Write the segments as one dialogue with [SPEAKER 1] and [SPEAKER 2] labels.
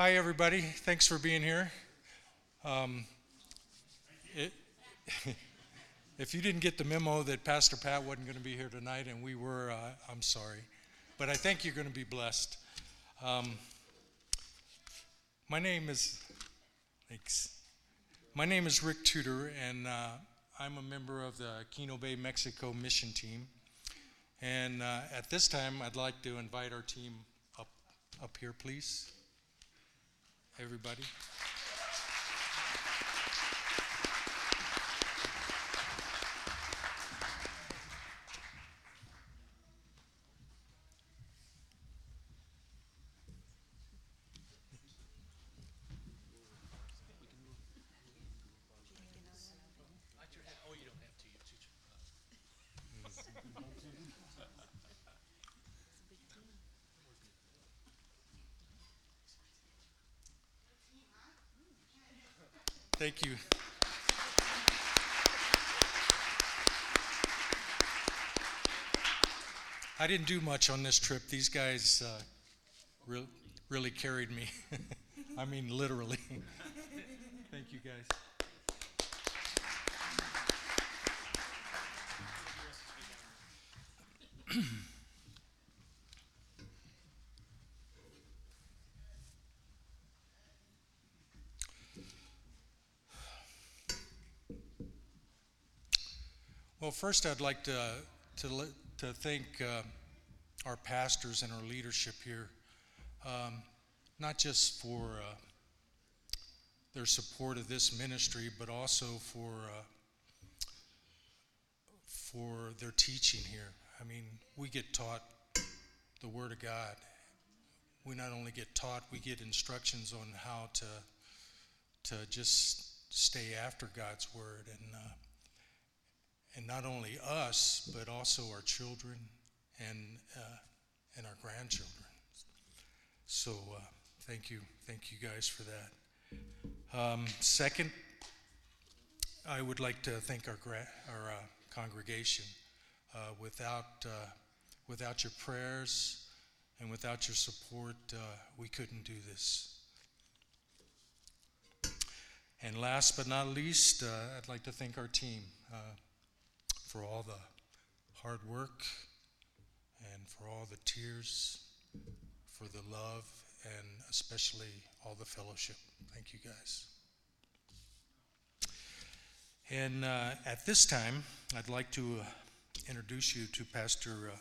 [SPEAKER 1] Hi, everybody. Thanks for being here. Um, it, if you didn't get the memo that Pastor Pat wasn't going to be here tonight, and we were, uh, I'm sorry. But I think you're going to be blessed. Um, my name is, thanks. My name is Rick Tudor, and uh, I'm a member of the Kino Bay, Mexico mission team. And uh, at this time, I'd like to invite our team up, up here, please. Everybody. Thank you. I didn't do much on this trip. These guys uh, re- really carried me. I mean, literally. Thank you, guys. Well, first, I'd like to, to, to thank uh, our pastors and our leadership here, um, not just for uh, their support of this ministry, but also for, uh, for their teaching here. I mean, we get taught the Word of God. We not only get taught, we get instructions on how to, to just stay after God's Word. And uh, and not only us, but also our children and uh, and our grandchildren. So uh, thank you, thank you guys for that. Um, second, I would like to thank our gra- our uh, congregation. Uh, without uh, without your prayers and without your support, uh, we couldn't do this. And last but not least, I'd like to thank our team. For all the hard work and for all the tears, for the love, and especially all the fellowship. Thank you guys. And uh, at this time, I'd like to uh, introduce you to Pastor uh,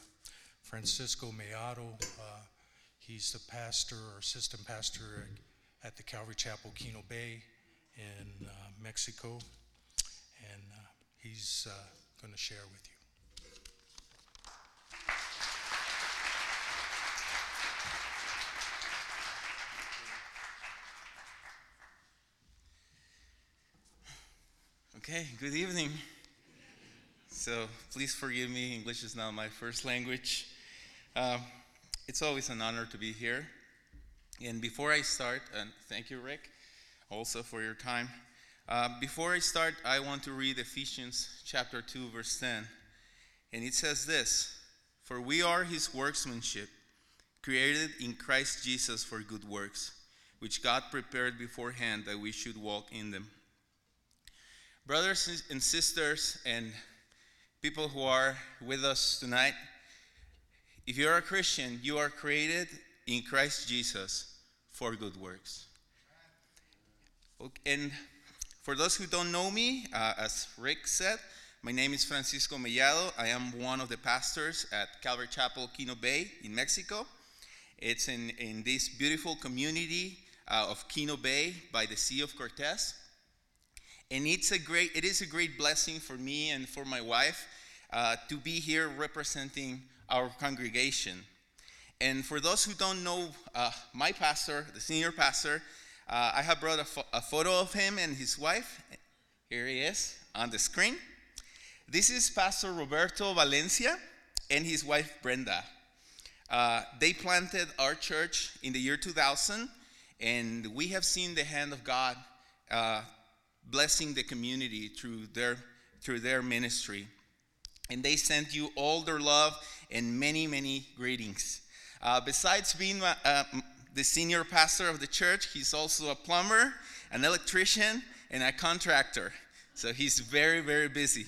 [SPEAKER 1] Francisco Mellado. Uh, he's the pastor or assistant pastor at the Calvary Chapel, Kino Bay in uh, Mexico. And uh, he's going to share with you.
[SPEAKER 2] Okay, good evening. So please forgive me, English is not my first language. Um, it's always an honor to be here. And before I start, and thank you, Rick, also for your time. Uh, before I start, I want to read Ephesians chapter 2, verse 10. And it says this For we are his workmanship, created in Christ Jesus for good works, which God prepared beforehand that we should walk in them. Brothers and sisters, and people who are with us tonight, if you're a Christian, you are created in Christ Jesus for good works. And for those who don't know me, uh, as Rick said, my name is Francisco Mellado. I am one of the pastors at Calvary Chapel, Kino Bay in Mexico. It's in, in this beautiful community uh, of Kino Bay by the Sea of Cortez. And it's a great, it is a great blessing for me and for my wife uh, to be here representing our congregation. And for those who don't know uh, my pastor, the senior pastor, uh, I have brought a, fo- a photo of him and his wife. Here he is on the screen. This is Pastor Roberto Valencia and his wife Brenda. Uh, they planted our church in the year 2000, and we have seen the hand of God uh, blessing the community through their through their ministry. And they sent you all their love and many many greetings. Uh, besides being uh, the senior pastor of the church. He's also a plumber, an electrician, and a contractor. So he's very, very busy.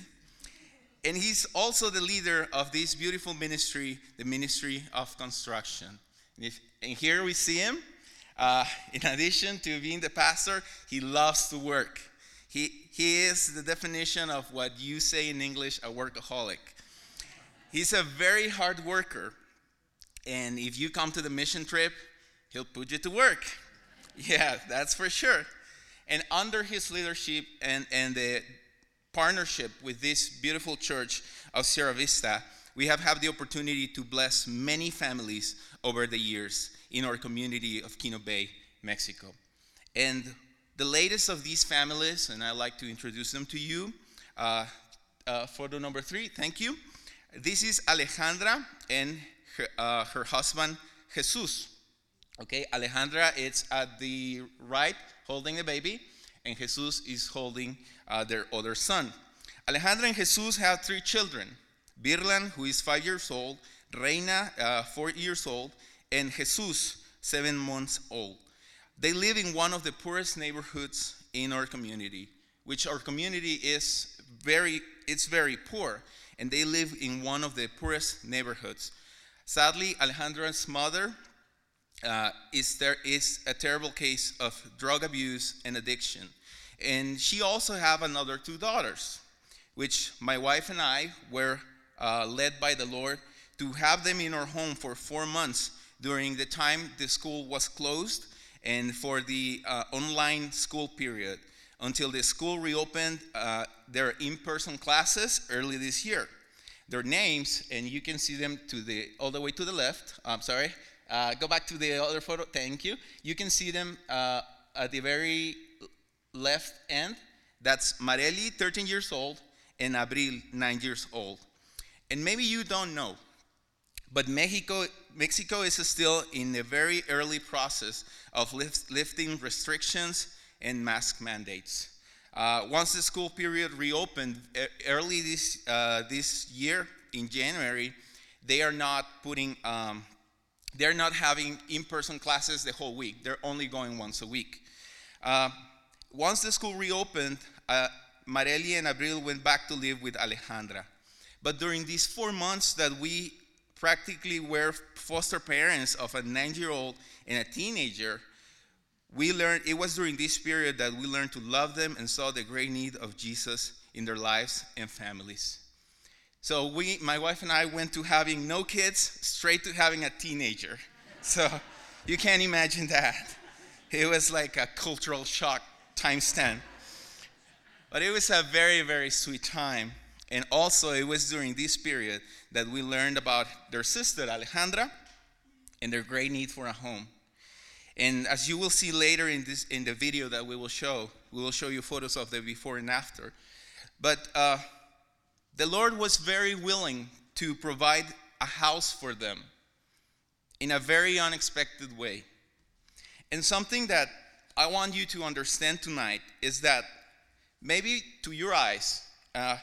[SPEAKER 2] And he's also the leader of this beautiful ministry, the Ministry of Construction. And, if, and here we see him. Uh, in addition to being the pastor, he loves to work. He, he is the definition of what you say in English, a workaholic. He's a very hard worker. And if you come to the mission trip, he'll put you to work. Yeah, that's for sure. And under his leadership and, and the partnership with this beautiful church of Sierra Vista, we have had the opportunity to bless many families over the years in our community of Kino Bay, Mexico. And the latest of these families, and I'd like to introduce them to you. Uh, uh, photo number three, thank you. This is Alejandra and her, uh, her husband, Jesus. Okay, Alejandra is at the right holding the baby, and Jesus is holding uh, their other son. Alejandra and Jesus have three children Birlan, who is five years old, Reina, uh, four years old, and Jesus, seven months old. They live in one of the poorest neighborhoods in our community, which our community is very, it's very poor, and they live in one of the poorest neighborhoods. Sadly, Alejandra's mother uh, is, there, is a terrible case of drug abuse and addiction. And she also have another two daughters, which my wife and I were uh, led by the Lord to have them in our home for four months during the time the school was closed and for the uh, online school period until the school reopened uh, their in-person classes early this year. Their names, and you can see them to the all the way to the left. I'm sorry. Uh, go back to the other photo. Thank you. You can see them uh, at the very left end. That's Mareli, 13 years old, and Abril, 9 years old. And maybe you don't know, but Mexico, Mexico is still in a very early process of lift, lifting restrictions and mask mandates. Uh, once the school period reopened early this, uh, this year in January, they are not putting, um, they're not having in-person classes the whole week. They're only going once a week. Uh, once the school reopened, uh, and Abril went back to live with Alejandra. But during these four months that we practically were foster parents of a nine-year-old and a teenager, we learned it was during this period that we learned to love them and saw the great need of Jesus in their lives and families. So we, my wife and I, went to having no kids straight to having a teenager. So you can't imagine that. It was like a cultural shock times 10. But it was a very, very sweet time. And also, it was during this period that we learned about their sister, Alejandra, and their great need for a home. And as you will see later in, this, in the video that we will show, we will show you photos of the before and after. But uh, the Lord was very willing to provide a house for them in a very unexpected way. And something that I want you to understand tonight is that maybe to your eyes, uh,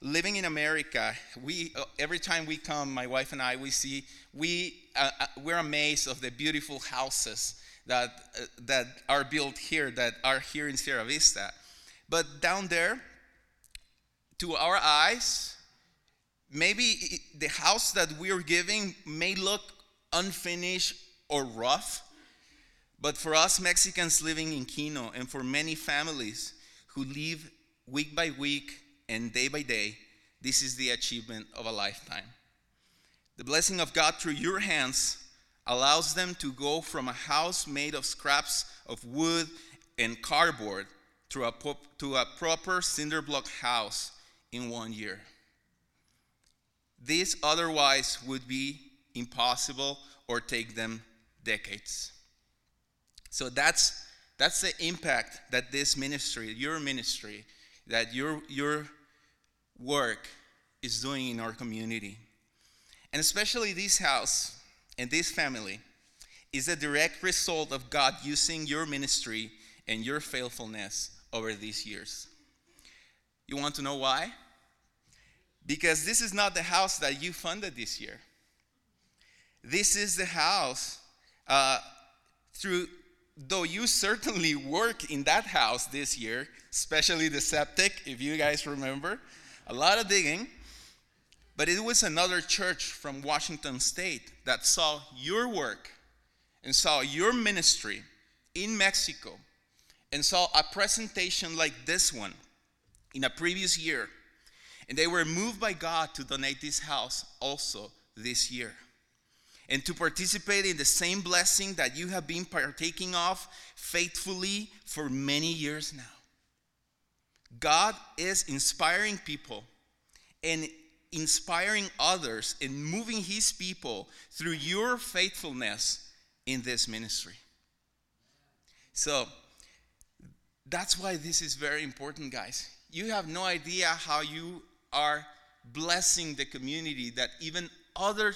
[SPEAKER 2] living in America, we uh, every time we come, my wife and I, we see we uh, uh we're amazed of the beautiful houses that, uh, that are built here, that are here in Sierra Vista. But down there, to our eyes, maybe the house that we are giving may look unfinished or rough, but for us Mexicans living in Kino and for many families who live week by week and day by day, this is the achievement of a lifetime. The blessing of God through your hands allows them to go from a house made of scraps of wood and cardboard to a, to a proper cinder block house in one year. This otherwise would be impossible or take them decades. So that's, that's the impact that this ministry, your ministry, that your, your work is doing in our community. And especially this house and this family is a direct result of God using your ministry and your faithfulness over these years. You want to know why? Because this is not the house that you funded this year. This is the house uh, through though you certainly work in that house this year, especially the septic, if you guys remember, a lot of digging. But it was another church from Washington State that saw your work and saw your ministry in Mexico and saw a presentation like this one in a previous year. And they were moved by God to donate this house also this year and to participate in the same blessing that you have been partaking of faithfully for many years now. God is inspiring people and inspiring others and moving his people through your faithfulness in this ministry. So, that's why this is very important, guys. You have no idea how you are blessing the community that even other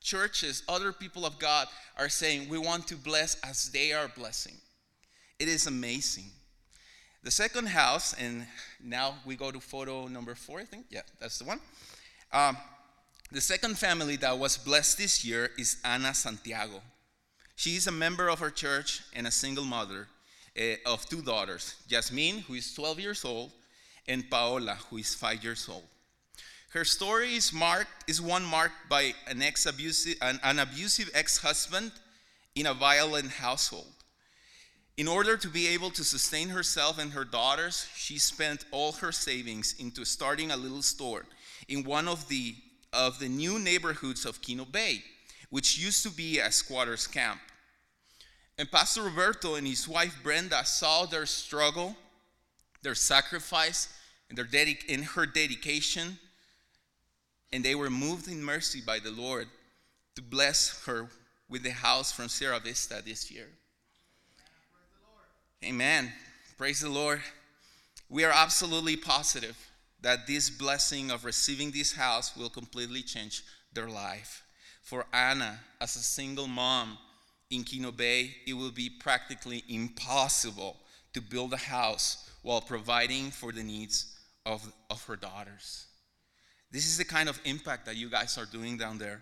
[SPEAKER 2] churches, other people of God are saying, We want to bless as they are blessing. It is amazing. The second house, and now we go to photo number four, I think. Yeah, that's the one. Um, the second family that was blessed this year is Ana Santiago. She is a member of our church and a single mother uh, of two daughters, Jasmine, who is 12 years old, and Paola, who is five years old. Her story is marked is one marked by an ex abusive an, an abusive ex-husband in a violent household. In order to be able to sustain herself and her daughters, she spent all her savings into starting a little store in one of the of the new neighborhoods of Kino Bay, which used to be a squatters camp. And Pastor Roberto and his wife Brenda saw their struggle, their sacrifice, and their dedic- and her dedication and they were moved in mercy by the Lord to bless her with the house from Sierra Vista this year. Amen. Praise the Lord. We are absolutely positive that this blessing of receiving this house will completely change their life. For Anna, as a single mom in Kino Bay, it will be practically impossible to build a house while providing for the needs of, of her daughters. This is the kind of impact that you guys are doing down there.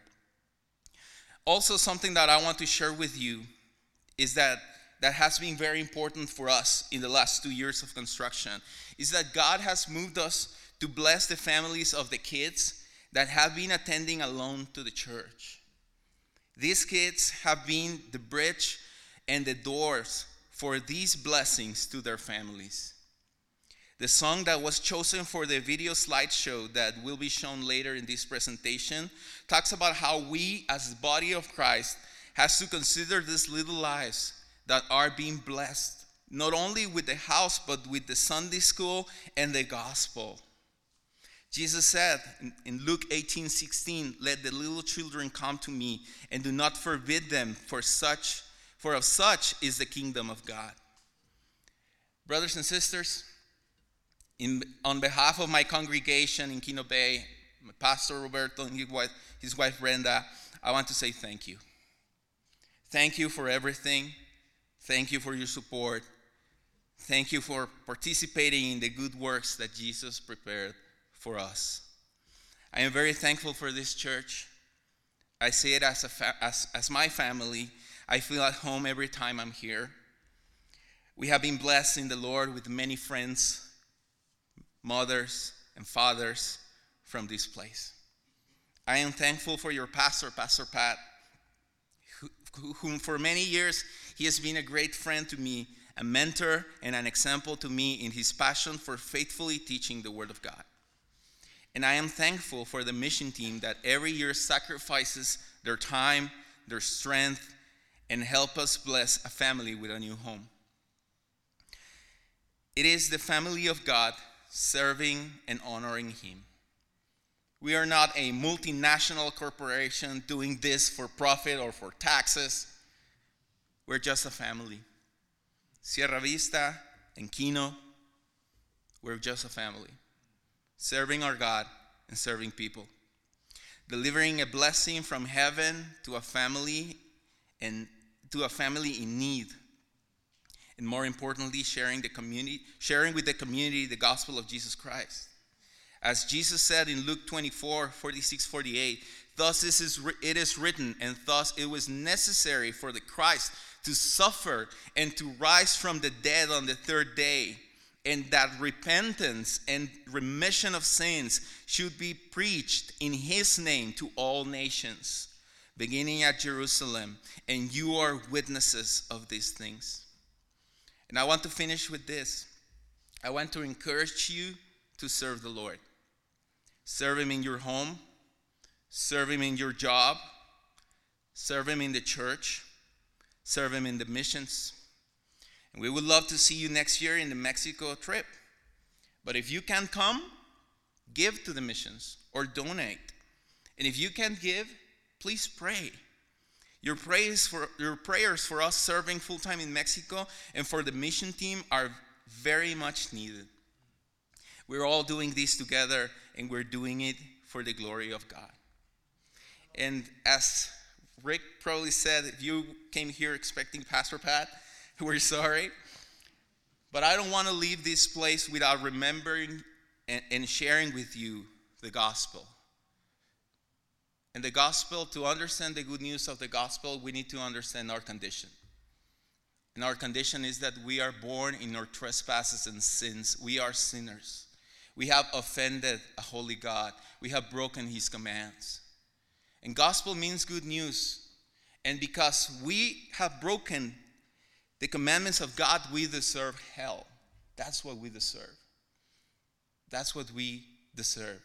[SPEAKER 2] Also, something that I want to share with you is that that has been very important for us in the last two years of construction is that God has moved us to bless the families of the kids that have been attending alone to the church. These kids have been the bridge and the doors for these blessings to their families. The song that was chosen for the video slideshow that will be shown later in this presentation talks about how we, as the body of Christ, has to consider these little lives that are being blessed, not only with the house, but with the Sunday school and the gospel. Jesus said in Luke 18 16, Let the little children come to me, and do not forbid them, for such, for of such is the kingdom of God. Brothers and sisters, in, on behalf of my congregation in Kino Bay, Pastor Roberto and his wife, Brenda, I want to say thank you. Thank you for everything. Thank you for your support. Thank you for participating in the good works that Jesus prepared for us. I am very thankful for this church. I see it as, fa- as, as my family. I feel at home every time I'm here. We have been blessed in the Lord with many friends mothers, and fathers from this place. I am thankful for your pastor, Pastor Pat, who, whom for many years he has been a great friend to me, a mentor, and an example to me in his passion for faithfully teaching the Word of God. And I am thankful for the mission team that every year sacrifices their time, their strength, and help us bless a family with a new home. It is the family of God serving and honoring Him. We are not a multinational corporation doing this for profit or for taxes. We're just a family. Sierra Vista and Kino, we're just a family, serving our God and serving people, delivering a blessing from heaven to a family and to a family in need and more importantly, sharing the community, sharing with the community the gospel of Jesus Christ. As Jesus said in Luke 24, 46, 48, thus is, it is written, and thus it was necessary for the Christ to suffer, and to rise from the dead on the third day. And that repentance and remission of sins should be preached in his name to all nations, beginning at Jerusalem. And you are witnesses of these things. And I want to finish with this. I want to encourage you to serve the Lord. Serve Him in your home, serve Him in your job, serve Him in the church, serve Him in the missions. And we would love to see you next year in the Mexico trip. But if you can't come, give to the missions or donate. And if you can't give, please pray. Your prayers for your prayers for us serving full time in Mexico and for the mission team are very much needed. We're all doing this together and we're doing it for the glory of God. And as Rick probably said, if you came here expecting Pastor Pat, we're sorry. But I don't want to leave this place without remembering and, and sharing with you the gospel. And the gospel, to understand the good news of the gospel, we need to understand our condition. And our condition is that we are born in our trespasses and sins. We are sinners. We have offended a holy God. We have broken his commands. And gospel means good news. And because we have broken the commandments of God, we deserve hell. That's what we deserve. That's what we deserve.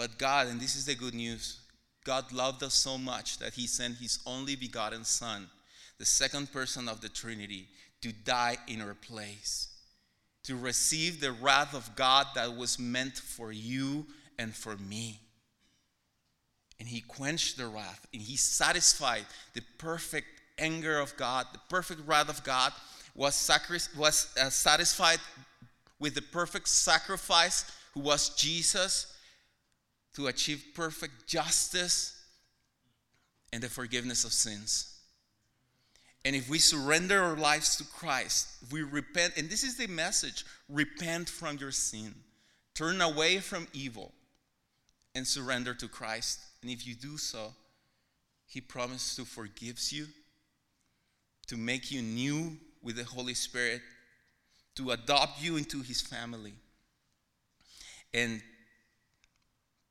[SPEAKER 2] But God, and this is the good news, God loved us so much that he sent his only begotten Son, the second person of the Trinity, to die in our place, to receive the wrath of God that was meant for you and for me. And he quenched the wrath and he satisfied the perfect anger of God, the perfect wrath of God was, sacri- was uh, satisfied with the perfect sacrifice who was Jesus to achieve perfect justice and the forgiveness of sins. And if we surrender our lives to Christ, we repent, and this is the message repent from your sin, turn away from evil, and surrender to Christ. And if you do so, He promises to forgive you, to make you new with the Holy Spirit, to adopt you into His family, and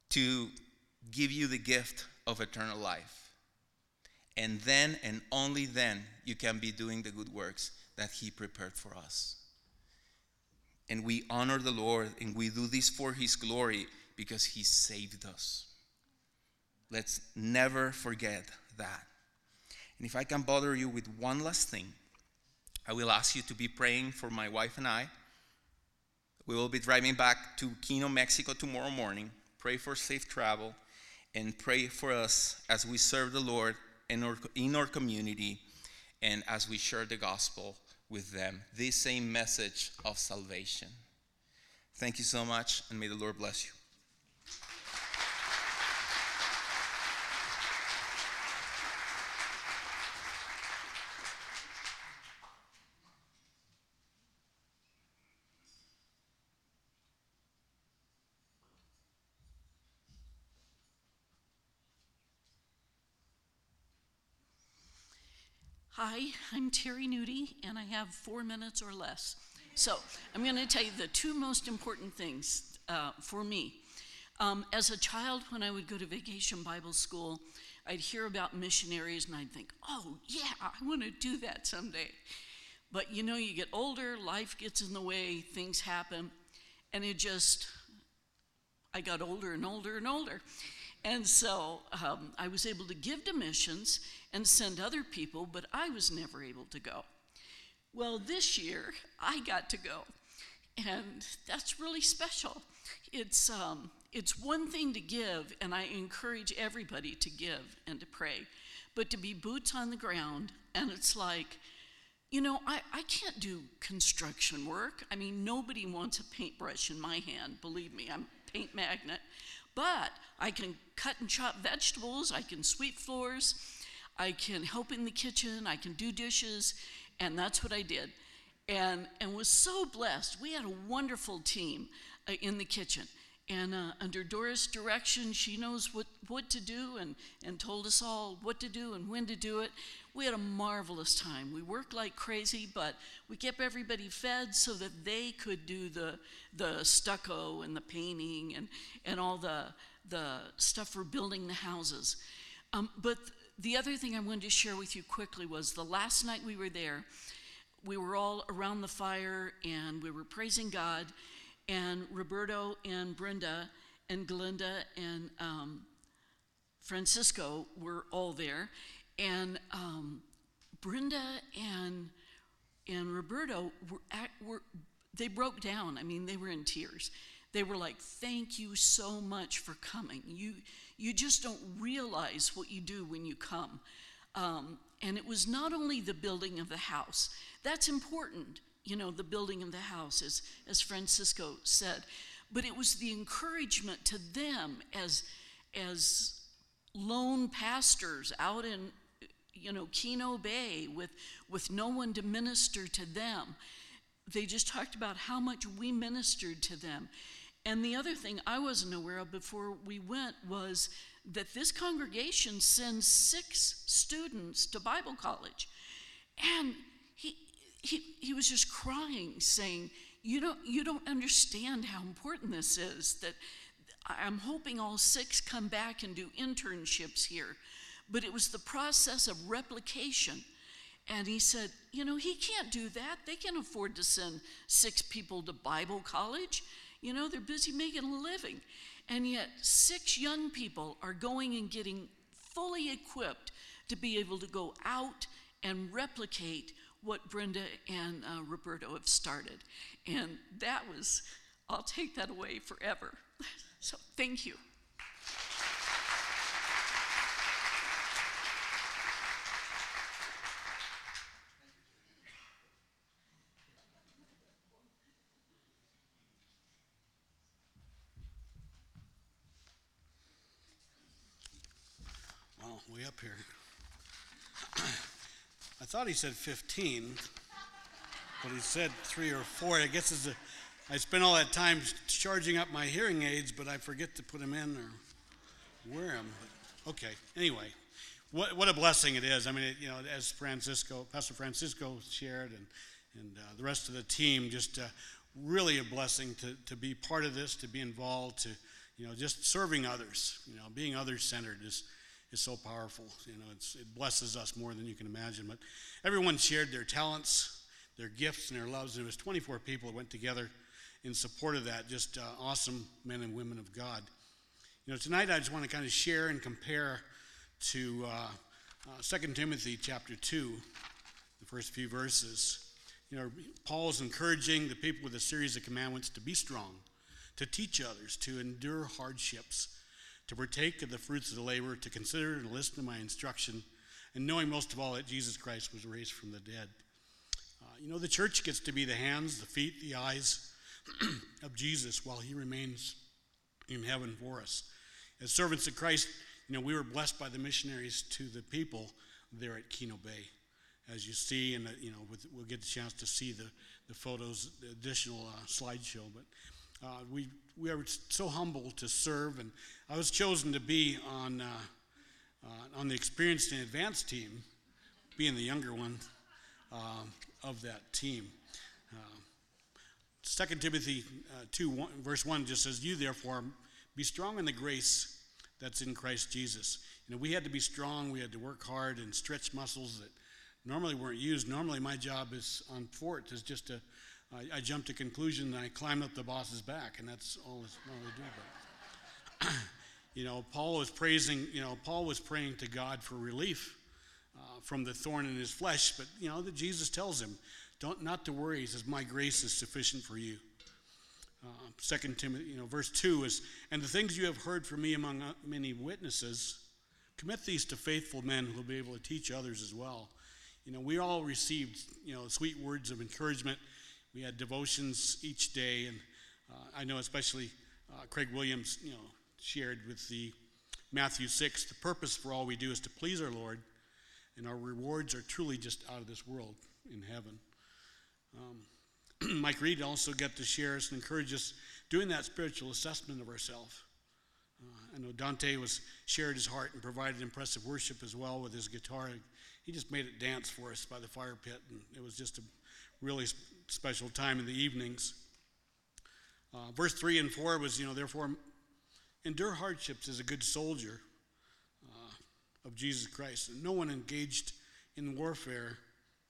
[SPEAKER 2] to give you the gift of eternal life. And then and only then you can be doing the good works that He prepared for us. And we honor the Lord and we do this for His glory because He saved us. Let's never forget that. And if I can bother you with one last thing, I will ask you to be praying for my wife and I. We will be driving back to Kino, Mexico tomorrow morning. Pray for safe travel and pray for us as we serve the Lord in our, in our community and as we share the gospel with them. This same message of salvation. Thank you so much, and may the Lord bless you.
[SPEAKER 3] Hi, I'm Terry Nudie, and I have four minutes or less. So I'm going to tell you the two most important things uh, for me. Um, as a child, when I would go to vacation Bible school, I'd hear about missionaries and I'd think, oh, yeah, I want to do that someday. But you know, you get older, life gets in the way, things happen, and it just, I got older and older and older. And so um, I was able to give to missions and send other people, but I was never able to go. Well, this year I got to go, and that's really special. It's, um, it's one thing to give, and I encourage everybody to give and to pray, but to be boots on the ground, and it's like, you know, I, I can't do construction work. I mean, nobody wants a paintbrush in my hand, believe me, I'm a paint magnet. But I can cut and chop vegetables, I can sweep floors, I can help in the kitchen, I can do dishes, and that's what I did. And, and was so blessed. We had a wonderful team uh, in the kitchen. And uh, under Doris' direction, she knows what, what to do and, and told us all what to do and when to do it. we had a marvelous time. We worked like crazy, but we kept everybody fed so that they could do the the stucco and the painting and and all the the stuff for building the houses. Um, but the other thing I wanted to share with you quickly was the last night we were there, we were all around the fire and we were praising God, and Roberto and Brenda and Glinda and um, Francisco were all there, and um, Brenda and and Roberto were, at, were they broke down. I mean, they were in tears. They were like, "Thank you so much for coming. You you just don't realize what you do when you come." Um, and it was not only the building of the house. That's important, you know, the building of the house, as as Francisco said, but it was the encouragement to them as as lone pastors out in you know Kino Bay with with no one to minister to them. They just talked about how much we ministered to them. And the other thing I wasn't aware of before we went was that this congregation sends six students to Bible college. And he he he was just crying saying, "You don't you don't understand how important this is that I'm hoping all six come back and do internships here. But it was the process of replication. And he said, You know, he can't do that. They can afford to send six people to Bible college. You know, they're busy making a living. And yet, six young people are going and getting fully equipped to be able to go out and replicate what Brenda and uh, Roberto have started. And that was, I'll take that away forever. So thank you.
[SPEAKER 4] Up here. I thought he said 15, but he said three or four. I guess it's a, I spent all that time charging up my hearing aids, but I forget to put them in or wear them. But, okay, anyway, what, what a blessing it is. I mean, it, you know, as Francisco, Pastor Francisco shared, and, and uh, the rest of the team, just uh, really a blessing to, to be part of this, to be involved, to, you know, just serving others, you know, being others centered is, is so powerful. You know, it blesses us more than you can imagine. But everyone shared their talents, their gifts, and their loves. And it was 24 people that went together in support of that. Just uh, awesome men and women of God. You know, tonight I just want to kind of share and compare to uh, uh, 2 Timothy chapter 2, the first few verses. You know, Paul is encouraging the people with a series of commandments to be strong, to teach others, to endure hardships, to partake of the fruits of the labor, to consider and listen to my instruction, and knowing most of all that Jesus Christ was raised from the dead. Uh, you know, the church gets to be the hands, the feet, the eyes of Jesus while he remains in heaven for us. As servants of Christ, you know, we were blessed by the missionaries to the people there at Kino Bay. As you see, and uh, you know, we'll get the chance to see the, the photos, the additional uh, slideshow. But uh, we we are so humble to serve, and I was chosen to be on uh, uh, on the experienced and advanced team, being the younger one um, of that team. Second Timothy uh, 2, 1, verse 1 just says, You therefore be strong in the grace that's in Christ Jesus. You know, we had to be strong, we had to work hard and stretch muscles that normally weren't used. Normally, my job is on fort is just to, I, I jump to conclusion and I climb up the boss's back, and that's all, that's all I do. But, you know, Paul was praising, you know, Paul was praying to God for relief uh, from the thorn in his flesh, but, you know, that Jesus tells him, don't not to worry. He says, "My grace is sufficient for you." Uh, Second Timothy, you know, verse two is, "And the things you have heard from me among uh, many witnesses, commit these to faithful men who will be able to teach others as well." You know, we all received, you know, sweet words of encouragement. We had devotions each day, and uh, I know especially uh, Craig Williams, you know, shared with the Matthew six. The purpose for all we do is to please our Lord, and our rewards are truly just out of this world in heaven. Um, Mike Reed also got to share us and encourage us doing that spiritual assessment of ourselves. Uh, I know Dante was shared his heart and provided impressive worship as well with his guitar he just made it dance for us by the fire pit, and it was just a really special time in the evenings. Uh, verse 3 and 4 was, you know, therefore, endure hardships as a good soldier uh, of Jesus Christ. And no one engaged in warfare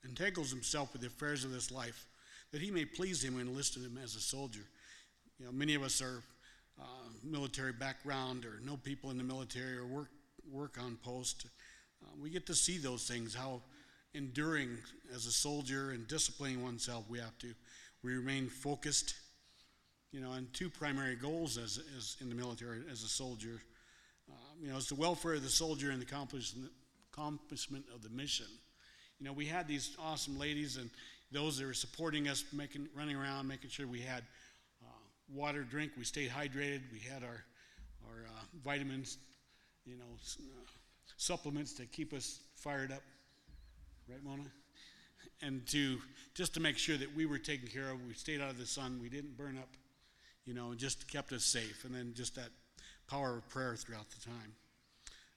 [SPEAKER 4] entangles himself with the affairs of this life, that he may please him and enlisted him as a soldier. You know, many of us are uh, military background or know people in the military or work work on post. Uh, we get to see those things, how enduring as a soldier and disciplining oneself we have to. We remain focused, you know, on two primary goals as, as in the military as a soldier. Uh, you know, it's the welfare of the soldier and the accomplishment, accomplishment of the mission. You know, we had these awesome ladies and those that were supporting us, making, running around, making sure we had uh, water, drink, we stayed hydrated, we had our, our uh, vitamins, you know, uh, supplements to keep us fired up, right, Mona? And to just to make sure that we were taken care of, we stayed out of the sun, we didn't burn up, you know, and just kept us safe. And then just that power of prayer throughout the time.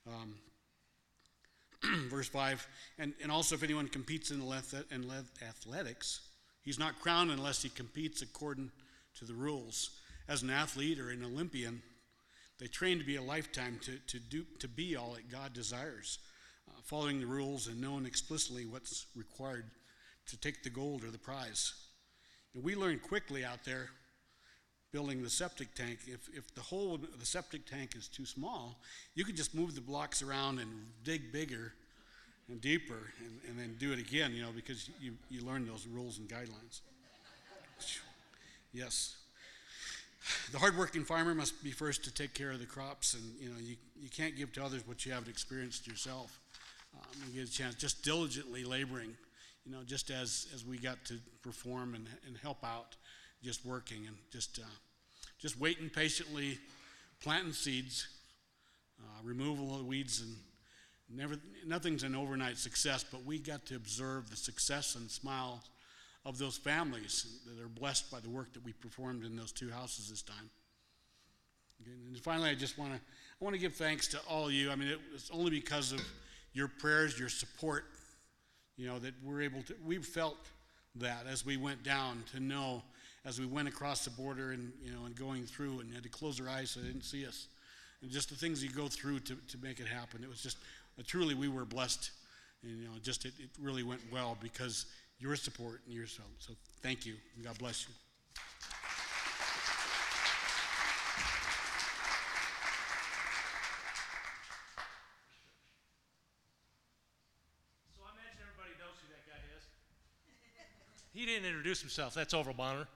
[SPEAKER 4] Um, verse 5 and, and also if anyone competes in, the in athletics he's not crowned unless he competes according to the rules as an athlete or an olympian they train to be a lifetime to, to, do, to be all that god desires following the rules and knowing explicitly what's required to take the gold or the prize and we learned quickly out there building the septic tank, if, if the hole in the septic tank is too small, you can just move the blocks around and dig bigger and deeper and, and then do it again, you know, because you, you learn those rules and guidelines. Yes. The hardworking farmer must be first to take care of the crops, and you know you, you can't give to others what you haven't experienced yourself. Um, you get a chance, just diligently laboring, you know, just as as we got to perform and, and help out, just working and just uh, just waiting patiently, planting seeds, uh, removal of weeds, and never nothing's an overnight success. But we got to observe the success and smile of those families that are blessed by the work that we performed in those two houses this time. And finally, I just want to I want to give thanks to all of you. I mean, it was only because of your prayers, your support, you know, that we're able to. We felt that as we went down to know as we went across the border and you know and going through and had to close our eyes so they didn't see us, and just the things you go through to, to make it happen. It was just uh, truly we were blessed, and you know, just it, it really went well because your support and your so. So thank you. God bless you.
[SPEAKER 5] So I imagine everybody knows who that guy is. He didn't introduce himself. That's Orville Bonner.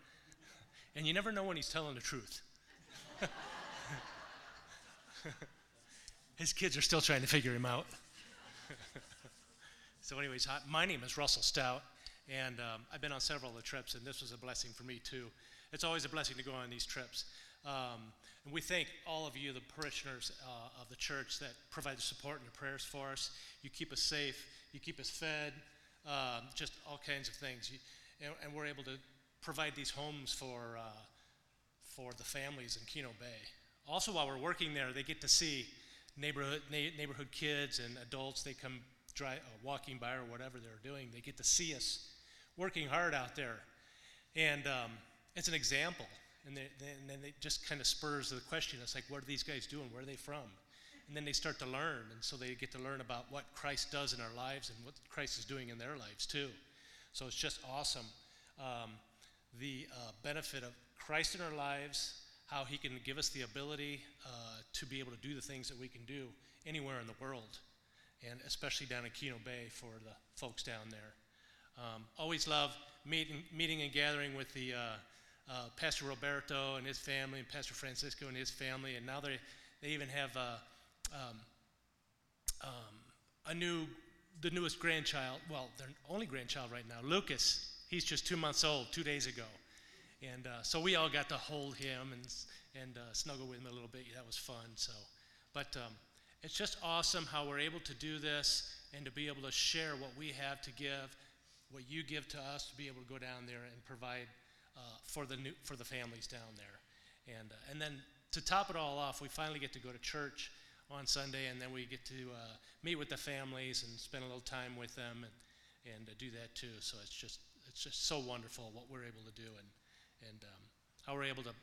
[SPEAKER 5] And you never know when he's telling the truth. His kids are still trying to figure him out. so, anyways, hi, my name is Russell Stout, and um, I've been on several of the trips, and this was a blessing for me too. It's always a blessing to go on these trips. Um, and we thank all of you, the parishioners uh, of the church, that provide the support and the prayers for us. You keep us safe, you keep us fed, um, just all kinds of things. You, and, and we're able to provide these homes for, uh, for the families in Kino Bay. Also, while we're working there, they get to see neighborhood, na- neighborhood kids and adults. They come dri- uh, walking by or whatever they're doing. They get to see us working hard out there. And um, it's an example. And, they, they, and then it just kind of spurs the question. It's like, what are these guys doing? Where are they from? And then they start to learn. And so they get to learn about what Christ does in our lives and what Christ is doing in their lives too. So it's just awesome. Um, the uh, benefit of Christ in our lives, how he can give us the ability uh, to be able to do the things that we can do anywhere in the world, and especially down in Kino Bay for the folks down there. Um, always love meeting, meeting and gathering with the uh, uh, Pastor Roberto and his family, and Pastor Francisco and his family, and now they they even have uh, um, um, a new, the newest grandchild. Well, their only grandchild right now, Lucas. He's just two months old, two days ago, and uh, so we all got to hold him and and uh, snuggle with him a little bit. That was fun. So, but um, it's just awesome how we're able to do this and to be able to share what we have to give, what you give to us, to be able to go down there and provide uh, for the new, for the families down there, and uh, and then to top it all off, we finally get to go to church on Sunday, and then we get to uh, meet with the families and spend a little time with them and, and uh, do that too. So it's just it's just so wonderful what we're able to do and and um, how we're able to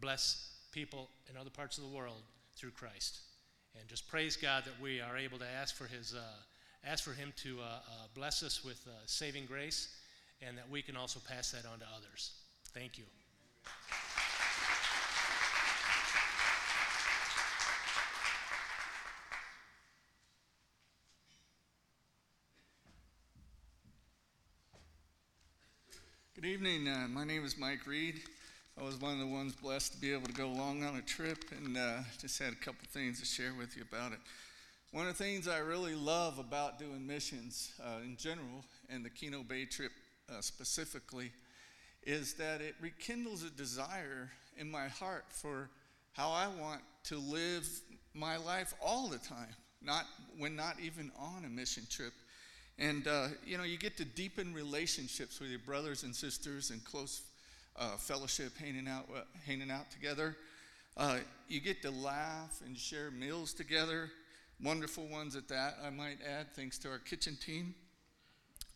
[SPEAKER 5] bless people in other parts of the world through Christ. And just praise God that we are able to ask for His uh, ask for Him to uh, uh, bless us with uh, saving grace, and that we can also pass that on to others. Thank you.
[SPEAKER 6] Evening. Uh, my name is Mike Reed. I was one of the ones blessed to be able to go along on a trip and uh, just had a couple things to share with you about it. One of the things I really love about doing missions uh, in general and the Kino Bay trip uh, specifically is that it rekindles a desire in my heart for how I want to live my life all the time, not when not even on a mission trip. And, uh, you know, you get to deepen relationships with your brothers and sisters and close uh, fellowship, hanging out, uh, hanging out together. Uh, you get to laugh and share meals together, wonderful ones at that, I might add, thanks to our kitchen team.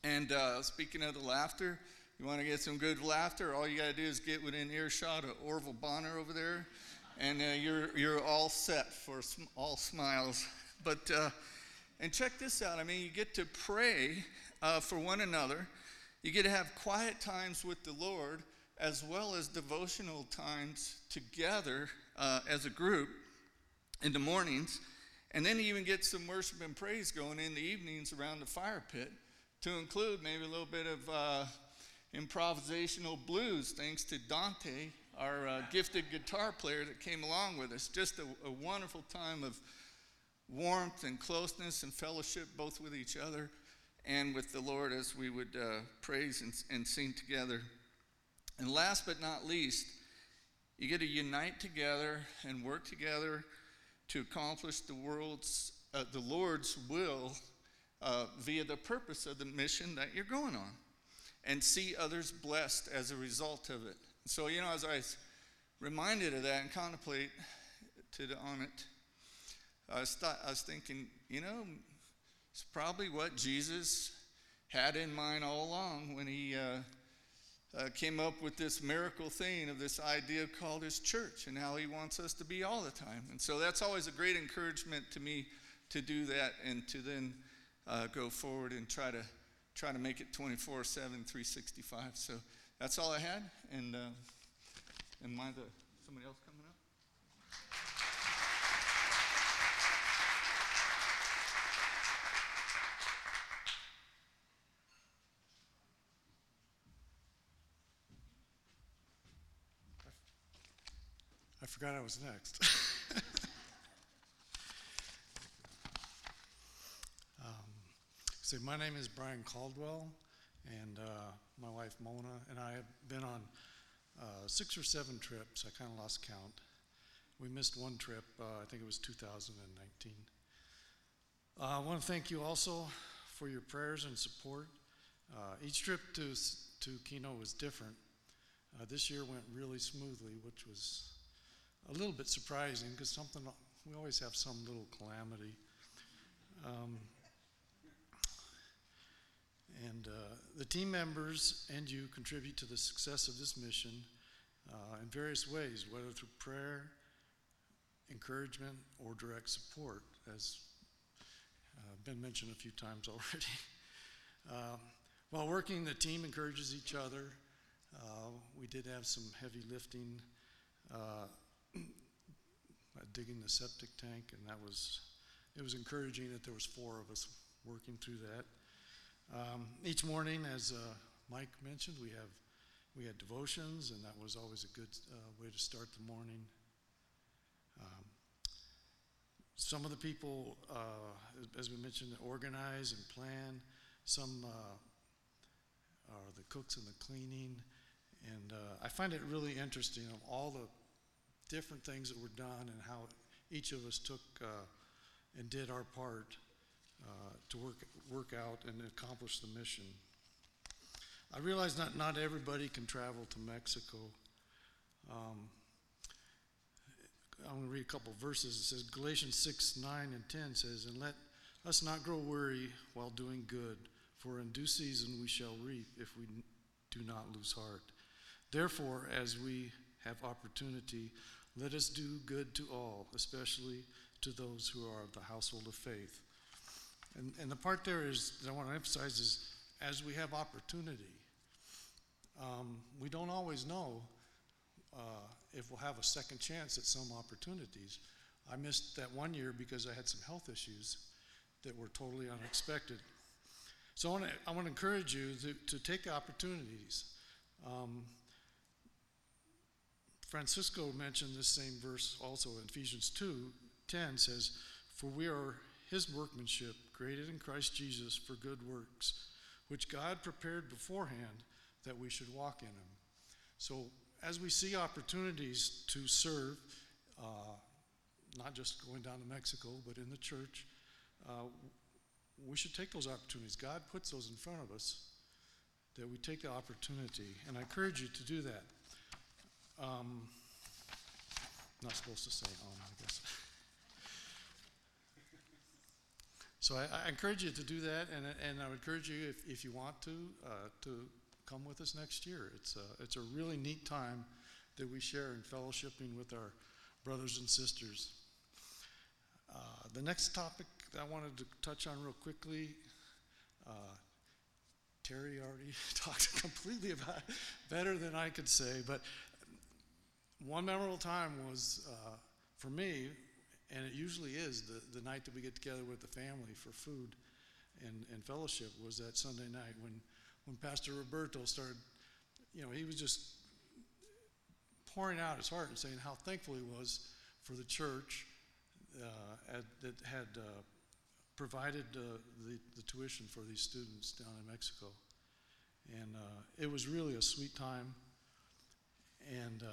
[SPEAKER 6] And uh, speaking of the laughter, you want to get some good laughter, all you got to do is get within earshot of Orville Bonner over there, and uh, you're, you're all set for sm- all smiles. But and check this out. I mean, you get to pray uh, for one another. You get to have quiet times with the Lord as well as devotional times together uh, as a group in the mornings. And then you even get some worship and praise going in the evenings around the fire pit to include maybe a little bit of uh, improvisational blues, thanks to Dante, our uh, gifted guitar player that came along with us. Just a, a wonderful time of warmth and closeness and fellowship both with each other and with the Lord as we would uh, praise and, and sing together. And last but not least, you get to unite together and work together to accomplish the world's, uh, the Lord's will uh, via the purpose of the mission that you're going on, and see others blessed as a result of it. So you know, as I was reminded of that and contemplate to on it, I was, th- I was thinking, you know, it's probably what Jesus had in mind all along when he uh, uh, came up with this miracle thing of this idea called his church and how he wants us to be all the time. And so that's always a great encouragement to me to do that and to then uh, go forward and try to try to make it 24 7 365 so that's all i had and uh, and mind the somebody else coming up
[SPEAKER 1] forgot I was next. um, so my name is Brian Caldwell, and uh, my wife Mona and I have been on uh, six or seven trips. I kind of lost count. We missed one trip. Uh, I think it was 2019. Uh, I want to thank you also for your prayers and support. Uh, each trip to to Kino was different. Uh, this year went really smoothly, which was a little bit surprising because something we always have some little calamity. Um, and uh, the team members and you contribute to the success of this mission uh, in various ways, whether through prayer, encouragement, or direct support, as uh, been mentioned a few times already. Um, while working, the team encourages each other. Uh, we did have some heavy lifting. Uh, digging the septic tank, and that was it was encouraging that there was four of us working through that. Um, each morning, as uh, Mike mentioned, we have we had devotions, and that was always a good uh, way to start the morning. Um, some of the people, uh, as we mentioned, organize and plan. Some uh, are the cooks and the cleaning, and uh, I find it really interesting of all the different things that were done and how each of us took uh, and did our part uh, to work work out and accomplish the mission. I realize not not everybody can travel to Mexico. Um, I'm going to read a couple verses. It says Galatians 6, 9, and 10 says, And let us not grow weary while doing good, for in due season we shall reap if we do not lose heart. Therefore, as we have opportunity, let us do good to all, especially to those who are of the household of faith. And, and the part there is, that I want to emphasize is, as we have opportunity, um, we don't always know uh, if we'll have a second chance at some opportunities. I missed that one year because I had some health issues that were totally unexpected. So I want to, encourage you to, to take opportunities. Um, Francisco mentioned this same verse also in Ephesians 2 10 says, For we are his workmanship, created in Christ Jesus for good works, which God prepared beforehand that we should walk in them. So as we see opportunities to serve, uh, not just going down to Mexico, but in the church, uh, we should take those opportunities. God puts those in front of us, that we take the opportunity. And I encourage you to do that. Um, not supposed to say on, I guess. So I, I encourage you to do that, and, and I would encourage you, if, if you want to, uh, to come with us next year. It's a, it's a really neat time that we share in fellowshipping with our brothers and sisters. Uh, the next topic that I wanted to touch on real quickly, uh, Terry already talked completely about better than I could say, but one memorable time was uh, for me, and it usually is the, the night that we get together with the family for food and, and fellowship was that Sunday night when, when Pastor Roberto started, you know, he was just pouring out his heart and saying how thankful he was for the church uh, at, that had uh, provided uh, the, the tuition for these students down in Mexico. And uh, it was really a sweet time. And uh,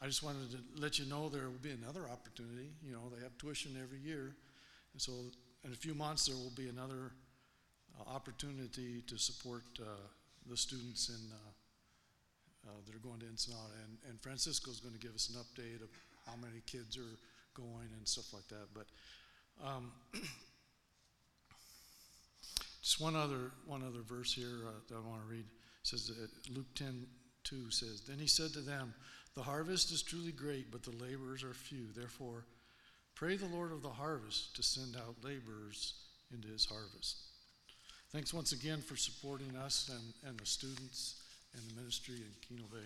[SPEAKER 1] I just wanted to let you know there will be another opportunity. You know, they have tuition every year. And so in a few months, there will be another uh, opportunity to support uh, the students in, uh, uh, that are going to Ensenada. And, and Francisco is going to give us an update of how many kids are going and stuff like that. But um, just one other, one other verse here uh, that I want to read. It says, Luke 10 2 says, Then he said to them, The harvest is truly great, but the laborers are few. Therefore, pray the Lord of the harvest to send out laborers into his harvest. Thanks once again for supporting us and, and the students and the ministry in Kino Bay.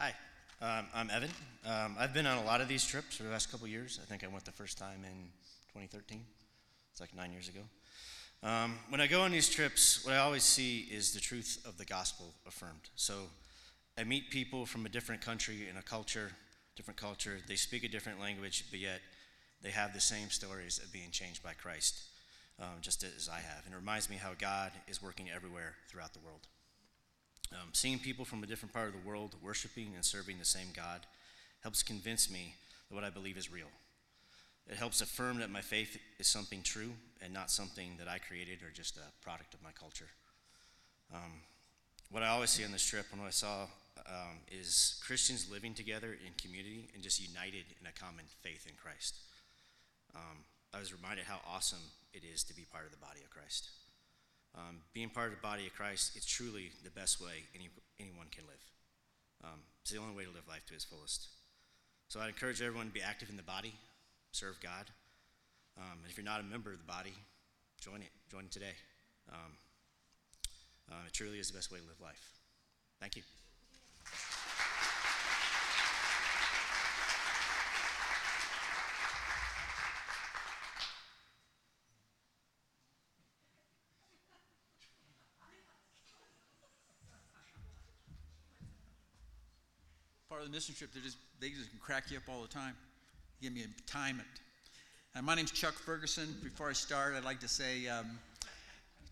[SPEAKER 7] Hi, um, I'm Evan. Um, I've been on a lot of these trips for the last couple years. I think I went the first time in 2013. It's like nine years ago. Um, when I go on these trips, what I always see is the truth of the gospel affirmed. So I meet people from a different country and a culture, different culture. They speak a different language, but yet they have the same stories of being changed by Christ, um, just as I have. And it reminds me how God is working everywhere throughout the world. Um, seeing people from a different part of the world worshiping and serving the same God helps convince me that what I believe is real. It helps affirm that my faith is something true and not something that I created or just a product of my culture. Um, what I always see on this trip and what I saw um, is Christians living together in community and just united in a common faith in Christ. Um, I was reminded how awesome it is to be part of the body of Christ. Um, being part of the body of Christ, is truly the best way any, anyone can live. Um, it's the only way to live life to its fullest. So I'd encourage everyone to be active in the body, serve God. Um, and if you're not a member of the body, join it. Join today. Um, uh, it truly is the best way to live life. Thank you.
[SPEAKER 8] The mission trip, they just they just can crack you up all the time. Give me a time it. Uh, my name's Chuck Ferguson. Before I start, I'd like to say um,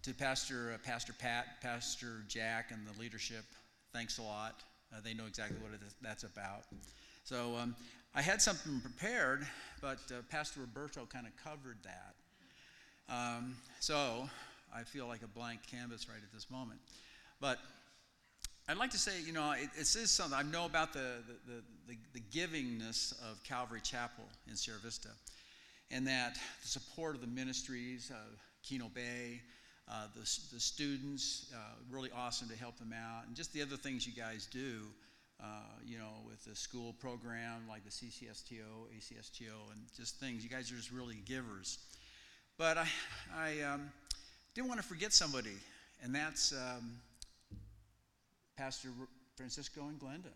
[SPEAKER 8] to Pastor uh, Pastor Pat, Pastor Jack, and the leadership, thanks a lot. Uh, they know exactly what that's about. So um, I had something prepared, but uh, Pastor Roberto kind of covered that. Um, so I feel like a blank canvas right at this moment. But I'd like to say, you know, it, it is something I know about the, the, the, the, givingness of Calvary Chapel in Sierra Vista, and that the support of the ministries of Kino Bay, uh, the, the students, uh, really awesome to help them out, and just the other things you guys do, uh, you know, with the school program like the CCSTO, ACSTO, and just things. You guys are just really givers. But I, I um, didn't want to forget somebody, and that's um, Pastor Francisco and Glenda,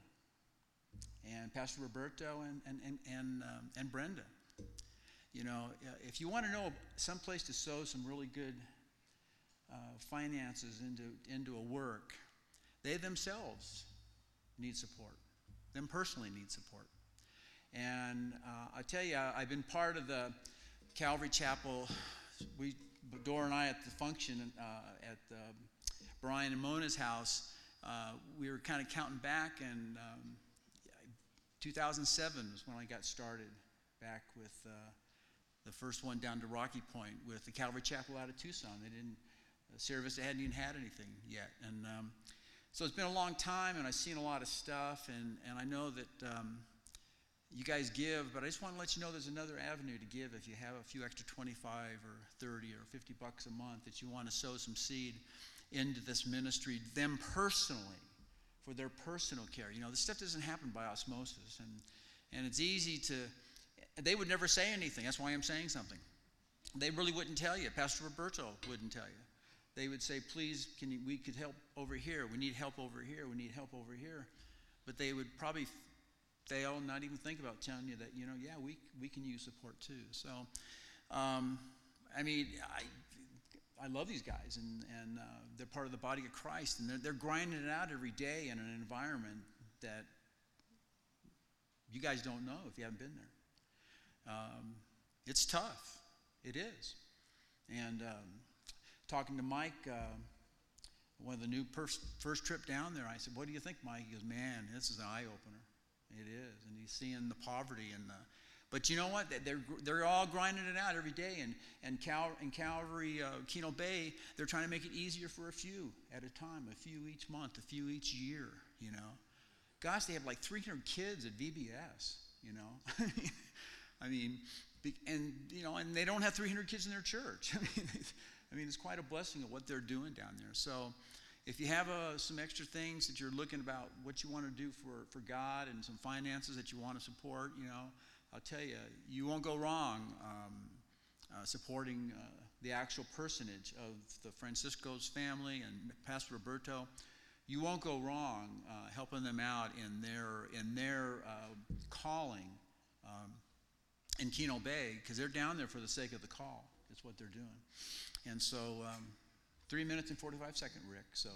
[SPEAKER 8] and Pastor Roberto and, and, and, and, um, and Brenda. You know, if you want to know some place to sow some really good uh, finances into, into a work, they themselves need support. Them personally need support. And uh, I tell you, I've been part of the Calvary Chapel. We, Dora and I, at the function uh, at uh, Brian and Mona's house, uh, we were kind of counting back, and um, 2007 was when I got started back with uh, the first one down to Rocky Point with the Calvary Chapel out of Tucson. They didn't, uh, Sierra Vista hadn't even had anything yet. And um, so it's been a long time, and I've seen a lot of stuff, and, and I know that um, you guys give, but I just want to let you know there's another avenue to give if you have a few extra 25 or 30 or 50 bucks a month that you want to sow some seed into this ministry, them personally, for their personal care. You know, this stuff doesn't happen by osmosis, and, and it's easy to, they would never say anything. That's why I'm saying something. They really wouldn't tell you. Pastor Roberto wouldn't tell you. They would say, please, can you, we could help over here. We need help over here. We need help over here. But they would probably fail, and not even think about telling you that, you know, yeah, we, we can use support too. So, um, I mean, I, I love these guys, and, and uh, they're part of the body of Christ, and they're, they're grinding it out every day in an environment that you guys don't know if you haven't been there. Um, it's tough. It is. And um, talking to Mike, uh, one of the new first, first trip down there, I said, What do you think, Mike? He goes, Man, this is an eye opener. It is. And he's seeing the poverty and the but you know what? They're, they're all grinding it out every day. And, and, Cal, and Calvary, uh, Kino Bay, they're trying to make it easier for a few at a time, a few each month, a few each year, you know. Gosh, they have like 300 kids at VBS, you know. I mean, and, you know, and they don't have 300 kids in their church. I mean, I mean, it's quite a blessing of what they're doing down there. So if you have uh, some extra things that you're looking about what you want to do for, for God and some finances that you want to support, you know, I'll tell you, you won't go wrong um, uh, supporting uh, the actual personage of the Francisco's family and Pastor Roberto. You won't go wrong uh, helping them out in their in their uh, calling um, in Kino Bay because they're down there for the sake of the call. It's what they're doing. And so, um, three minutes and 45 seconds, Rick. So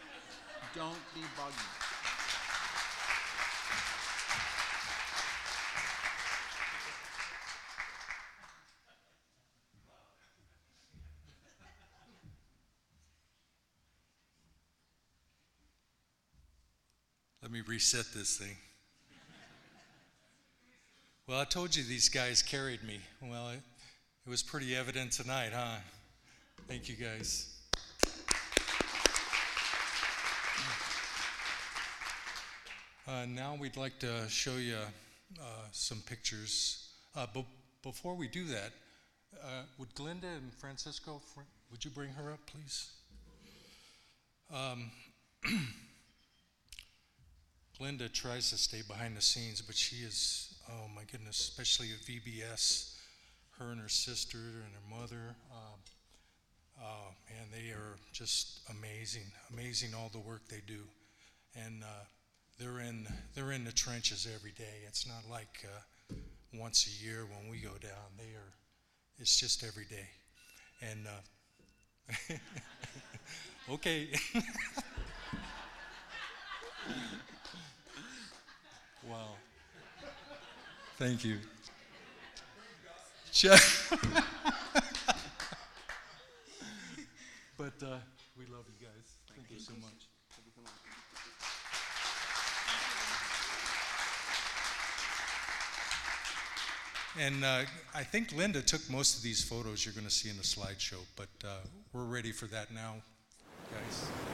[SPEAKER 8] don't be buggy.
[SPEAKER 1] Reset this thing. Well, I told you these guys carried me. Well, it, it was pretty evident tonight, huh? Thank you, guys. Uh, now we'd like to show you uh, some pictures. Uh, but before we do that, uh, would Glenda and Francisco, would you bring her up, please? Um, Glenda tries to stay behind the scenes, but she is, oh my goodness, especially at VBS, her and her sister and her mother. Um, oh man, they are just amazing, amazing all the work they do, and uh, they're in they're in the trenches every day. It's not like uh, once a year when we go down. They are, it's just every day, and uh, okay. Wow. Thank you. but uh, we love you guys. Thank, Thank you so much.
[SPEAKER 9] And uh, I think Linda took most of these photos you're going to see in the slideshow, but uh, we're ready for that now, guys.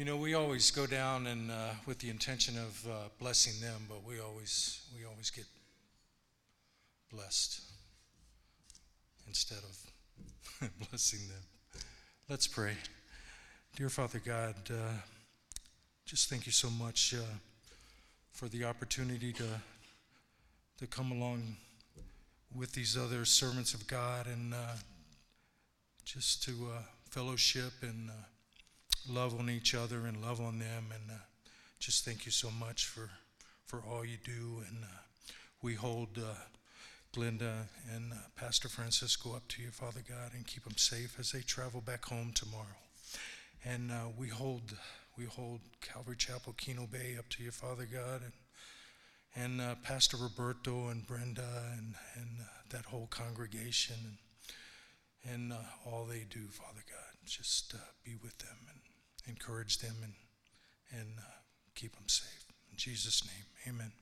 [SPEAKER 10] You
[SPEAKER 9] know, we always go down and uh, with the intention of uh, blessing them, but we always we always get blessed instead of blessing them. Let's pray, dear Father God. Uh, just thank you so much uh, for the opportunity to to come along with these other servants of God and uh, just to uh, fellowship and love on each other and love on them. And uh, just thank you so much for, for all you do. And uh, we hold uh, Glenda and uh, Pastor Francisco up to you, Father God, and keep them safe as they travel back home tomorrow. And uh, we hold we hold Calvary Chapel Kino Bay up to you, Father God, and
[SPEAKER 1] and uh, Pastor Roberto and Brenda and and that whole congregation and and all they do, Father God just uh, be with them and encourage them and, and uh, keep them safe. In Jesus' name, amen.